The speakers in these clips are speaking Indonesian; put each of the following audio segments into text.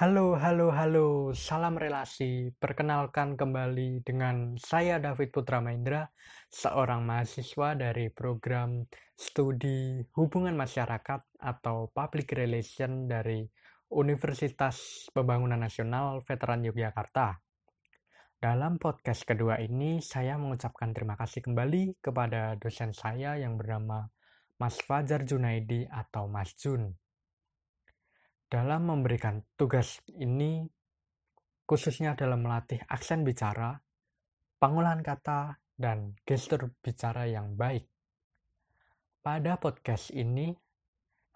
Halo, halo, halo, salam relasi. Perkenalkan kembali dengan saya David Putra Maindra, seorang mahasiswa dari program studi hubungan masyarakat atau public relation dari Universitas Pembangunan Nasional Veteran Yogyakarta. Dalam podcast kedua ini, saya mengucapkan terima kasih kembali kepada dosen saya yang bernama Mas Fajar Junaidi atau Mas Jun dalam memberikan tugas ini, khususnya dalam melatih aksen bicara, pengolahan kata, dan gestur bicara yang baik. Pada podcast ini,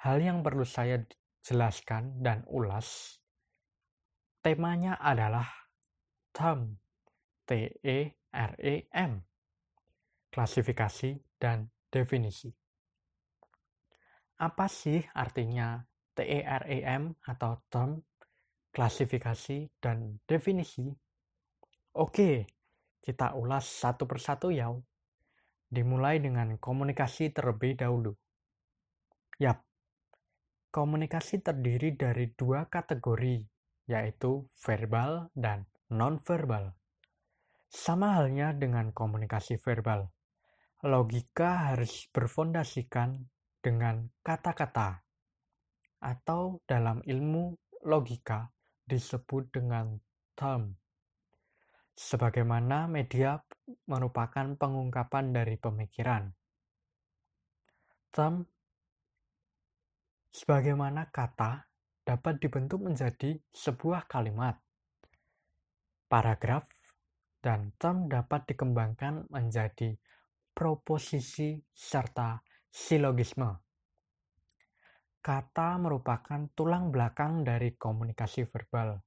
hal yang perlu saya jelaskan dan ulas, temanya adalah term, T-E-R-E-M, klasifikasi dan definisi. Apa sih artinya TEREM atau term, klasifikasi, dan definisi. Oke, kita ulas satu persatu ya. Dimulai dengan komunikasi terlebih dahulu. Yap, komunikasi terdiri dari dua kategori, yaitu verbal dan non-verbal. Sama halnya dengan komunikasi verbal, logika harus berfondasikan dengan kata-kata atau dalam ilmu logika disebut dengan term. Sebagaimana media merupakan pengungkapan dari pemikiran. Term sebagaimana kata dapat dibentuk menjadi sebuah kalimat, paragraf, dan term dapat dikembangkan menjadi proposisi serta silogisme. Kata merupakan tulang belakang dari komunikasi verbal.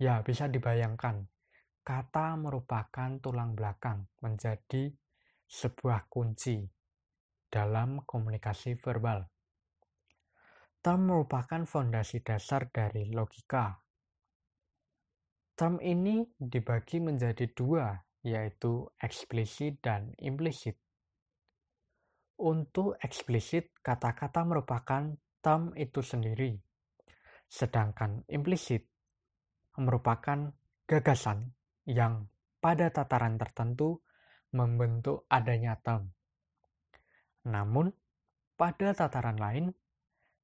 Ya, bisa dibayangkan. Kata merupakan tulang belakang menjadi sebuah kunci dalam komunikasi verbal. Term merupakan fondasi dasar dari logika. Term ini dibagi menjadi dua, yaitu eksplisit dan implisit. Untuk eksplisit, kata-kata merupakan term itu sendiri, sedangkan implisit merupakan gagasan yang pada tataran tertentu membentuk adanya term. Namun, pada tataran lain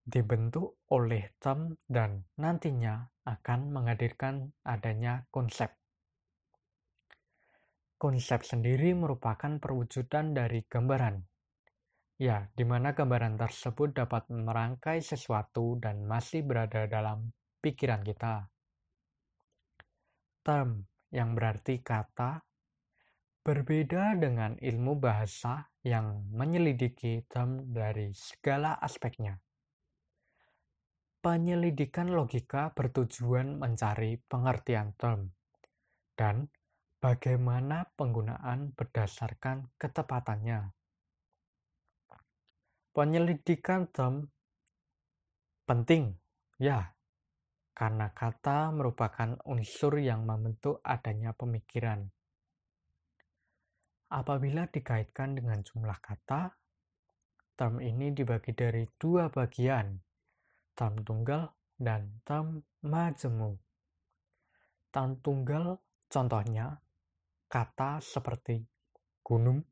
dibentuk oleh term dan nantinya akan menghadirkan adanya konsep. Konsep sendiri merupakan perwujudan dari gambaran Ya, di mana gambaran tersebut dapat merangkai sesuatu dan masih berada dalam pikiran kita. Term yang berarti kata berbeda dengan ilmu bahasa yang menyelidiki term dari segala aspeknya. Penyelidikan logika bertujuan mencari pengertian term dan bagaimana penggunaan berdasarkan ketepatannya. Penyelidikan term penting, ya, karena kata merupakan unsur yang membentuk adanya pemikiran. Apabila dikaitkan dengan jumlah kata, term ini dibagi dari dua bagian, term tunggal dan term majemuk. Term tunggal contohnya kata seperti gunung,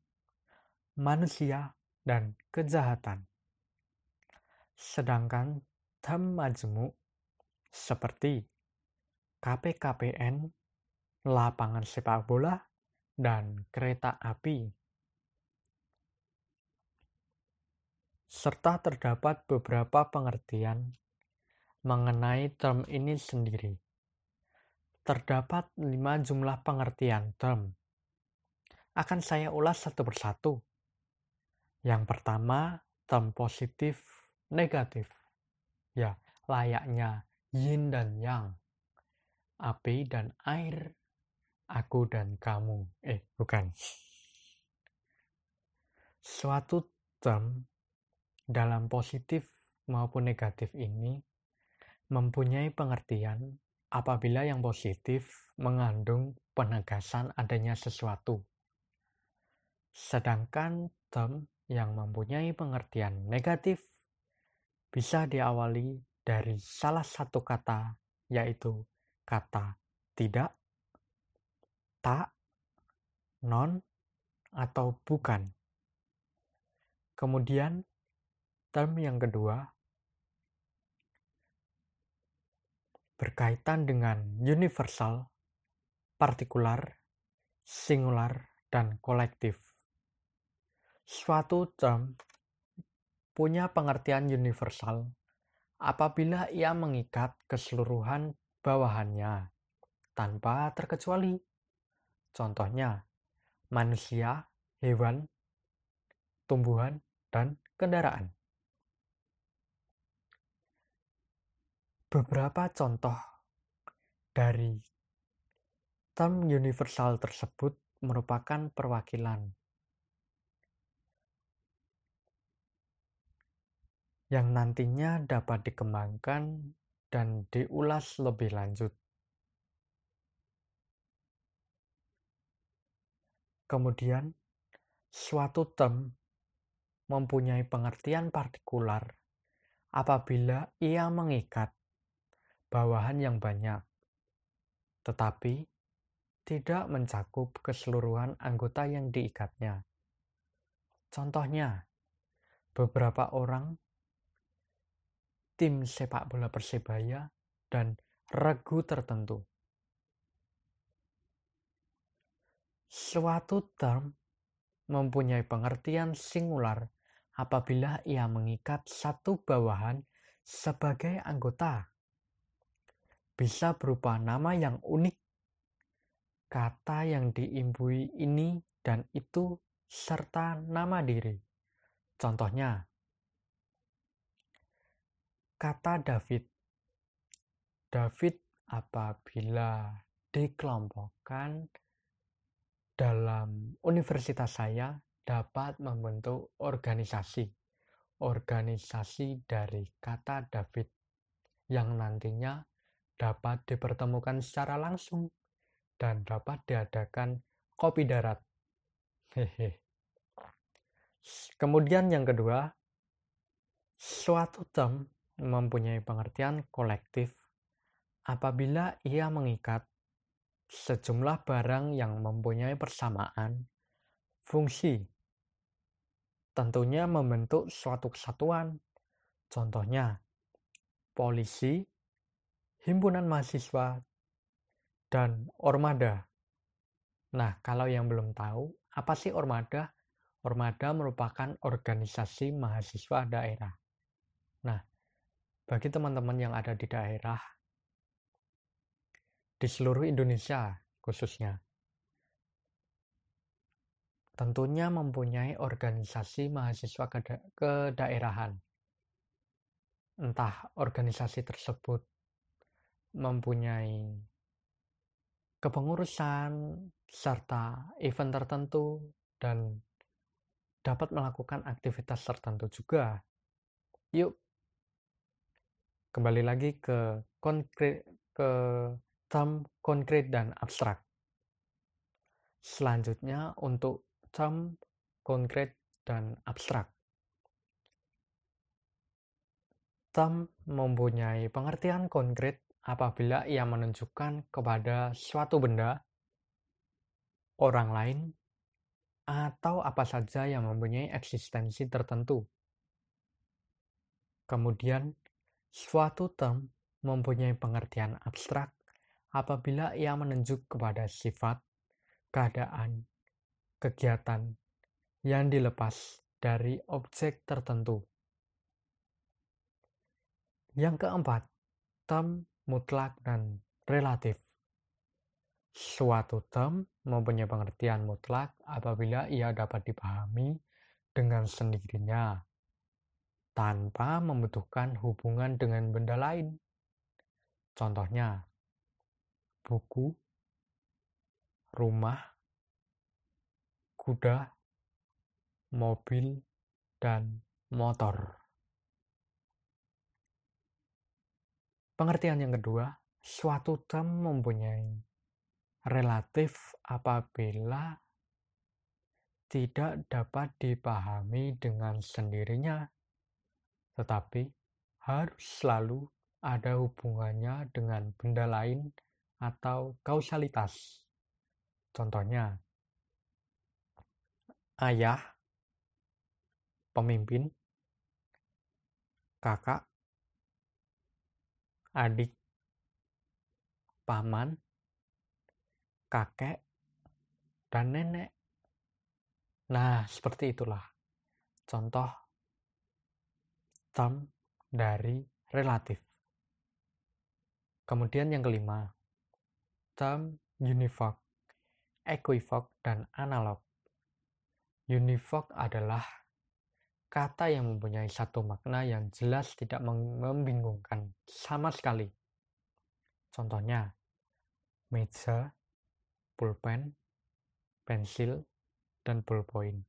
manusia, dan kejahatan. Sedangkan term majemuk seperti KPKPN, lapangan sepak bola, dan kereta api. Serta terdapat beberapa pengertian mengenai term ini sendiri. Terdapat lima jumlah pengertian term. Akan saya ulas satu persatu. Yang pertama, term positif negatif. Ya, layaknya yin dan yang. Api dan air. Aku dan kamu. Eh, bukan. Suatu term dalam positif maupun negatif ini mempunyai pengertian apabila yang positif mengandung penegasan adanya sesuatu. Sedangkan term yang mempunyai pengertian negatif bisa diawali dari salah satu kata yaitu kata tidak, tak, non, atau bukan. Kemudian, term yang kedua berkaitan dengan universal, partikular, singular, dan kolektif. Suatu term punya pengertian universal apabila ia mengikat keseluruhan bawahannya tanpa terkecuali. Contohnya, manusia, hewan, tumbuhan, dan kendaraan. Beberapa contoh dari term universal tersebut merupakan perwakilan yang nantinya dapat dikembangkan dan diulas lebih lanjut. Kemudian, suatu term mempunyai pengertian partikular apabila ia mengikat bawahan yang banyak, tetapi tidak mencakup keseluruhan anggota yang diikatnya. Contohnya, beberapa orang tim sepak bola Persebaya dan regu tertentu. Suatu term mempunyai pengertian singular apabila ia mengikat satu bawahan sebagai anggota bisa berupa nama yang unik, kata yang diimbui ini dan itu, serta nama diri. Contohnya, kata David. David apabila dikelompokkan dalam universitas saya dapat membentuk organisasi. Organisasi dari kata David yang nantinya dapat dipertemukan secara langsung dan dapat diadakan kopi darat. Hehe. Kemudian yang kedua, suatu term mempunyai pengertian kolektif apabila ia mengikat sejumlah barang yang mempunyai persamaan fungsi. Tentunya membentuk suatu kesatuan. Contohnya, polisi himpunan mahasiswa, dan ormada. Nah, kalau yang belum tahu, apa sih ormada? Ormada merupakan organisasi mahasiswa daerah. Nah, bagi teman-teman yang ada di daerah, di seluruh Indonesia khususnya, tentunya mempunyai organisasi mahasiswa kedaerahan. Entah organisasi tersebut mempunyai kepengurusan serta event tertentu dan dapat melakukan aktivitas tertentu juga. Yuk, kembali lagi ke konkret ke term konkret dan abstrak. Selanjutnya untuk term konkret dan abstrak. Term mempunyai pengertian konkret apabila ia menunjukkan kepada suatu benda, orang lain, atau apa saja yang mempunyai eksistensi tertentu. Kemudian, suatu term mempunyai pengertian abstrak apabila ia menunjuk kepada sifat, keadaan, kegiatan yang dilepas dari objek tertentu. Yang keempat, term mutlak dan relatif. Suatu term mempunyai pengertian mutlak apabila ia dapat dipahami dengan sendirinya tanpa membutuhkan hubungan dengan benda lain. Contohnya, buku, rumah, kuda, mobil, dan motor. Pengertian yang kedua, suatu term mempunyai relatif apabila tidak dapat dipahami dengan sendirinya, tetapi harus selalu ada hubungannya dengan benda lain atau kausalitas. Contohnya, ayah, pemimpin, kakak, adik, paman, kakek, dan nenek. Nah, seperti itulah contoh term dari relatif. Kemudian yang kelima, term univoc, equivoc, dan analog. Univoc adalah kata yang mempunyai satu makna yang jelas tidak membingungkan sama sekali. Contohnya, meja, pulpen, pensil, dan ballpoint.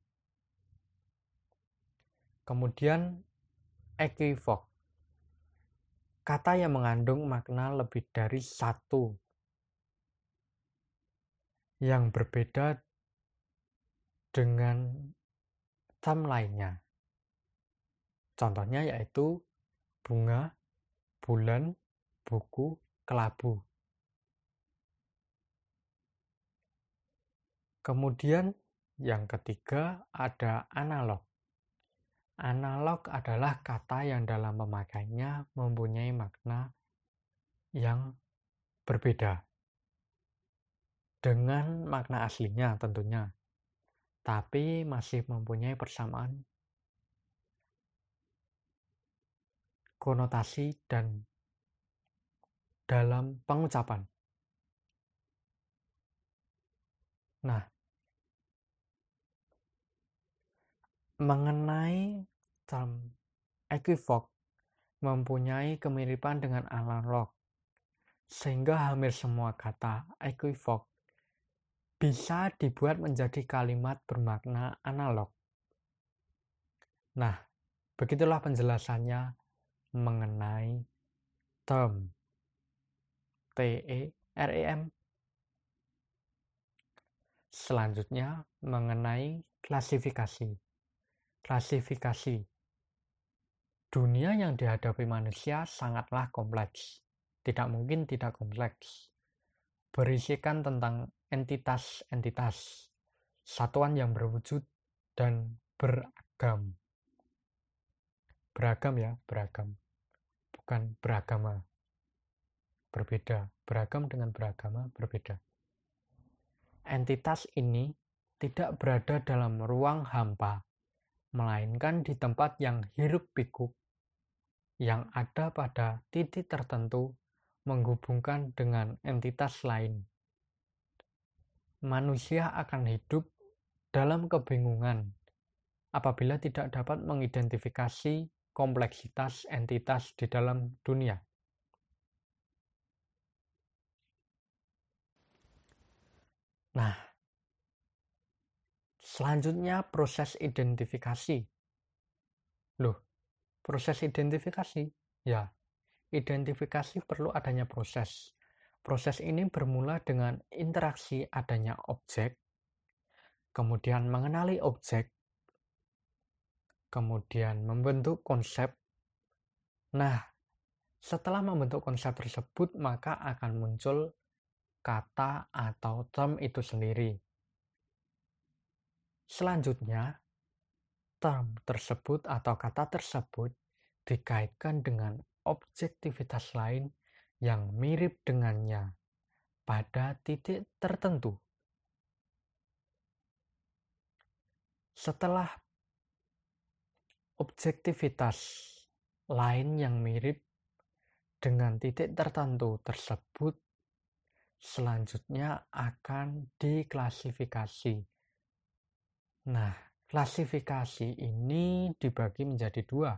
Kemudian equivoc. Kata yang mengandung makna lebih dari satu yang berbeda dengan term lainnya. Contohnya yaitu bunga, bulan, buku, kelabu. Kemudian yang ketiga ada analog. Analog adalah kata yang dalam memakainya mempunyai makna yang berbeda dengan makna aslinya tentunya, tapi masih mempunyai persamaan konotasi dan dalam pengucapan. Nah, mengenai equivoc mempunyai kemiripan dengan analog, sehingga hampir semua kata equivoc bisa dibuat menjadi kalimat bermakna analog. Nah, begitulah penjelasannya mengenai term T-E-R-E-M Selanjutnya mengenai klasifikasi. Klasifikasi. Dunia yang dihadapi manusia sangatlah kompleks. Tidak mungkin tidak kompleks. Berisikan tentang entitas-entitas, satuan yang berwujud dan beragam. Beragam ya, beragam. Bukan beragama. Berbeda. Beragam dengan beragama berbeda entitas ini tidak berada dalam ruang hampa, melainkan di tempat yang hiruk-pikuk yang ada pada titik tertentu menghubungkan dengan entitas lain. Manusia akan hidup dalam kebingungan apabila tidak dapat mengidentifikasi kompleksitas entitas di dalam dunia. Nah, selanjutnya proses identifikasi. Loh, proses identifikasi? Ya, identifikasi perlu adanya proses. Proses ini bermula dengan interaksi adanya objek, kemudian mengenali objek, kemudian membentuk konsep. Nah, setelah membentuk konsep tersebut, maka akan muncul kata atau term itu sendiri. Selanjutnya, term tersebut atau kata tersebut dikaitkan dengan objektivitas lain yang mirip dengannya pada titik tertentu. Setelah objektivitas lain yang mirip dengan titik tertentu tersebut selanjutnya akan diklasifikasi. Nah, klasifikasi ini dibagi menjadi dua,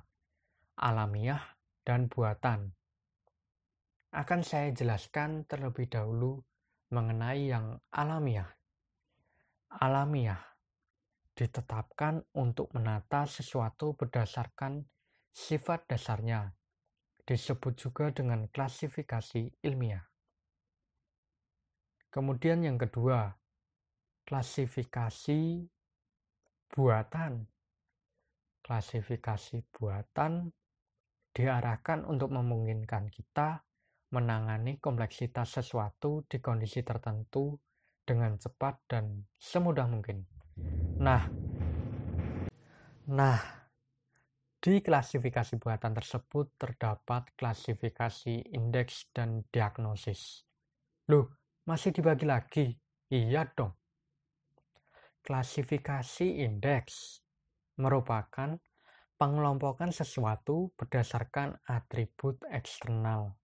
alamiah dan buatan. Akan saya jelaskan terlebih dahulu mengenai yang alamiah. Alamiah ditetapkan untuk menata sesuatu berdasarkan sifat dasarnya, disebut juga dengan klasifikasi ilmiah. Kemudian yang kedua, klasifikasi buatan. Klasifikasi buatan diarahkan untuk memungkinkan kita menangani kompleksitas sesuatu di kondisi tertentu dengan cepat dan semudah mungkin. Nah, nah, di klasifikasi buatan tersebut terdapat klasifikasi indeks dan diagnosis. Loh, masih dibagi lagi? Iya dong. Klasifikasi indeks merupakan pengelompokan sesuatu berdasarkan atribut eksternal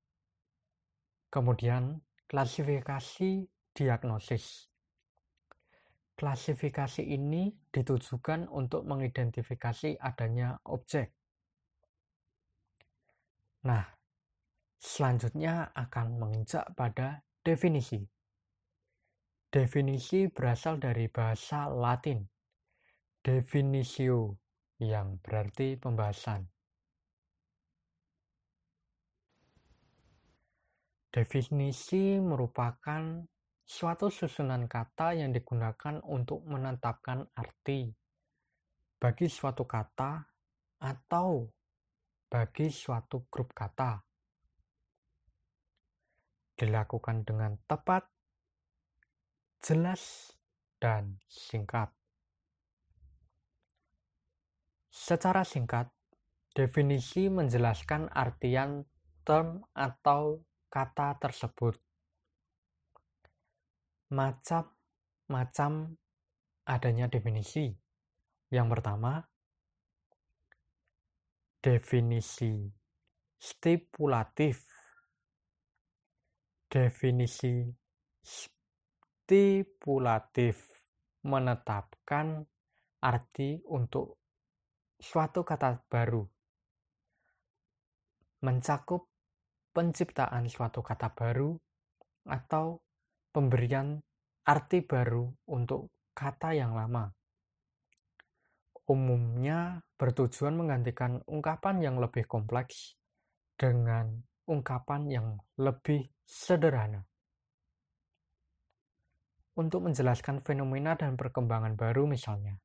Kemudian, klasifikasi diagnosis. Klasifikasi ini ditujukan untuk mengidentifikasi adanya objek. Nah, selanjutnya akan menginjak pada definisi. Definisi berasal dari bahasa Latin, definitio, yang berarti pembahasan. Definisi merupakan suatu susunan kata yang digunakan untuk menetapkan arti bagi suatu kata atau bagi suatu grup kata. Dilakukan dengan tepat, jelas, dan singkat. Secara singkat, definisi menjelaskan artian term atau kata tersebut. Macam-macam adanya definisi. Yang pertama, definisi stipulatif. Definisi menetapkan arti untuk suatu kata baru, mencakup penciptaan suatu kata baru atau pemberian arti baru untuk kata yang lama. Umumnya bertujuan menggantikan ungkapan yang lebih kompleks dengan ungkapan yang lebih sederhana. Untuk menjelaskan fenomena dan perkembangan baru misalnya,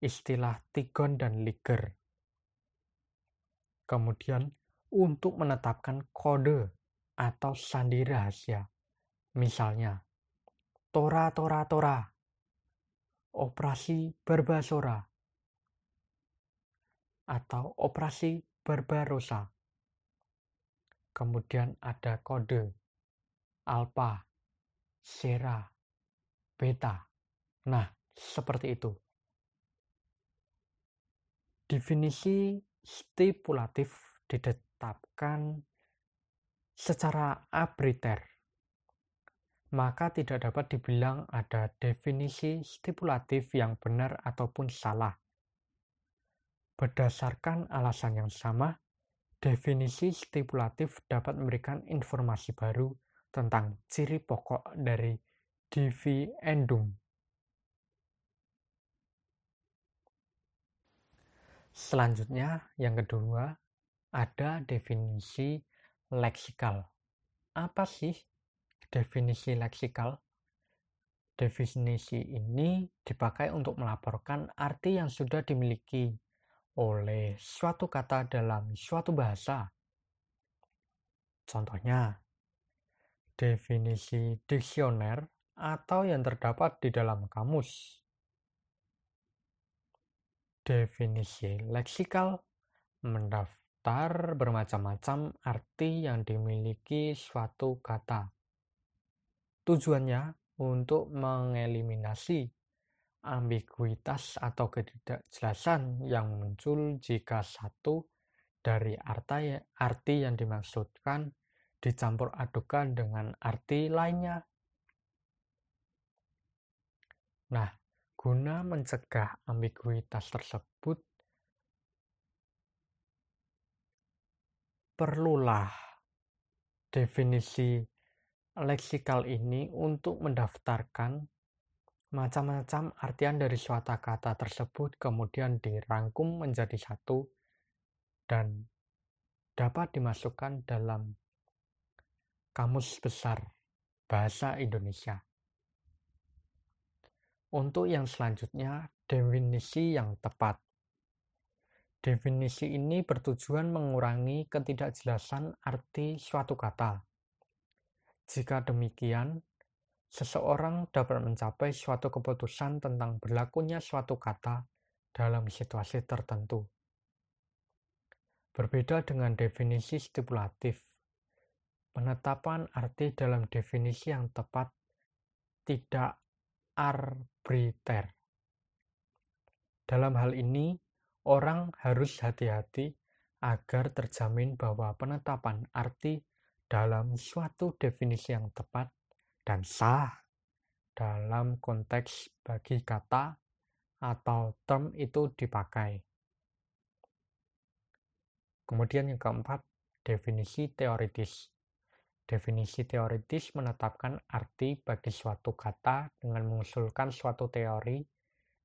istilah tigon dan liger. Kemudian untuk menetapkan kode atau sandi rahasia. Misalnya, Tora Tora Tora, Operasi Barbasora, atau Operasi Barbarossa. Kemudian ada kode alpha, sera, beta. Nah, seperti itu. Definisi stipulatif ditetapkan secara arbitrter, maka tidak dapat dibilang ada definisi stipulatif yang benar ataupun salah. Berdasarkan alasan yang sama, definisi stipulatif dapat memberikan informasi baru tentang ciri pokok dari dividendum. Selanjutnya, yang kedua, ada definisi leksikal. Apa sih definisi leksikal? Definisi ini dipakai untuk melaporkan arti yang sudah dimiliki oleh suatu kata dalam suatu bahasa. Contohnya, definisi diksioner atau yang terdapat di dalam kamus. Definisi leksikal mendaftar daftar bermacam-macam arti yang dimiliki suatu kata. Tujuannya untuk mengeliminasi ambiguitas atau ketidakjelasan yang muncul jika satu dari arti, arti yang dimaksudkan dicampur adukan dengan arti lainnya. Nah, guna mencegah ambiguitas tersebut, perlulah definisi leksikal ini untuk mendaftarkan macam-macam artian dari suatu kata tersebut kemudian dirangkum menjadi satu dan dapat dimasukkan dalam kamus besar bahasa Indonesia. Untuk yang selanjutnya, definisi yang tepat. Definisi ini bertujuan mengurangi ketidakjelasan arti suatu kata. Jika demikian, seseorang dapat mencapai suatu keputusan tentang berlakunya suatu kata dalam situasi tertentu. Berbeda dengan definisi stipulatif, penetapan arti dalam definisi yang tepat tidak arbiter. Dalam hal ini, orang harus hati-hati agar terjamin bahwa penetapan arti dalam suatu definisi yang tepat dan sah dalam konteks bagi kata atau term itu dipakai. Kemudian yang keempat, definisi teoritis. Definisi teoritis menetapkan arti bagi suatu kata dengan mengusulkan suatu teori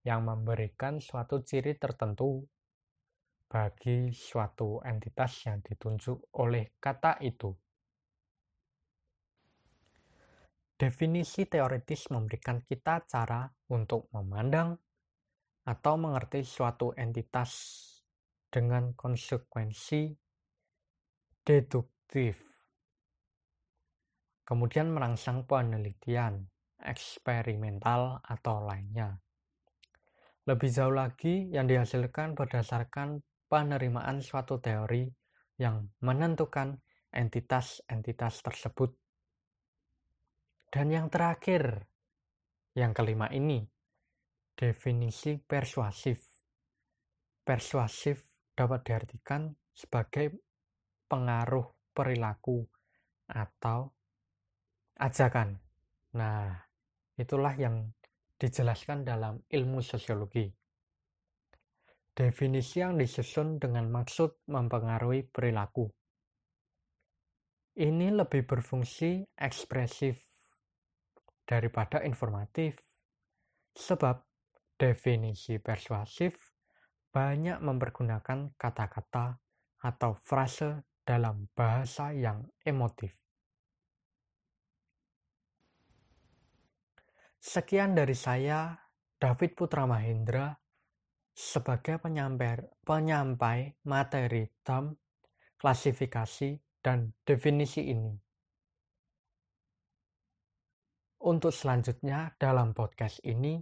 yang memberikan suatu ciri tertentu bagi suatu entitas yang ditunjuk oleh kata itu. Definisi teoritis memberikan kita cara untuk memandang atau mengerti suatu entitas dengan konsekuensi deduktif. Kemudian merangsang penelitian, eksperimental, atau lainnya. Lebih jauh lagi, yang dihasilkan berdasarkan penerimaan suatu teori yang menentukan entitas-entitas tersebut. Dan yang terakhir, yang kelima ini, definisi persuasif. Persuasif dapat diartikan sebagai pengaruh perilaku atau ajakan. Nah, itulah yang dijelaskan dalam ilmu sosiologi. Definisi yang disusun dengan maksud mempengaruhi perilaku. Ini lebih berfungsi ekspresif daripada informatif, sebab definisi persuasif banyak mempergunakan kata-kata atau frase dalam bahasa yang emotif. Sekian dari saya, David Putra Mahendra, sebagai penyampai, penyampai materi term, klasifikasi, dan definisi ini. Untuk selanjutnya dalam podcast ini,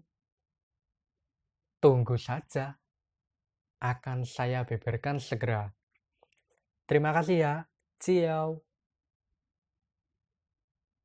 tunggu saja. Akan saya beberkan segera. Terima kasih ya. Ciao.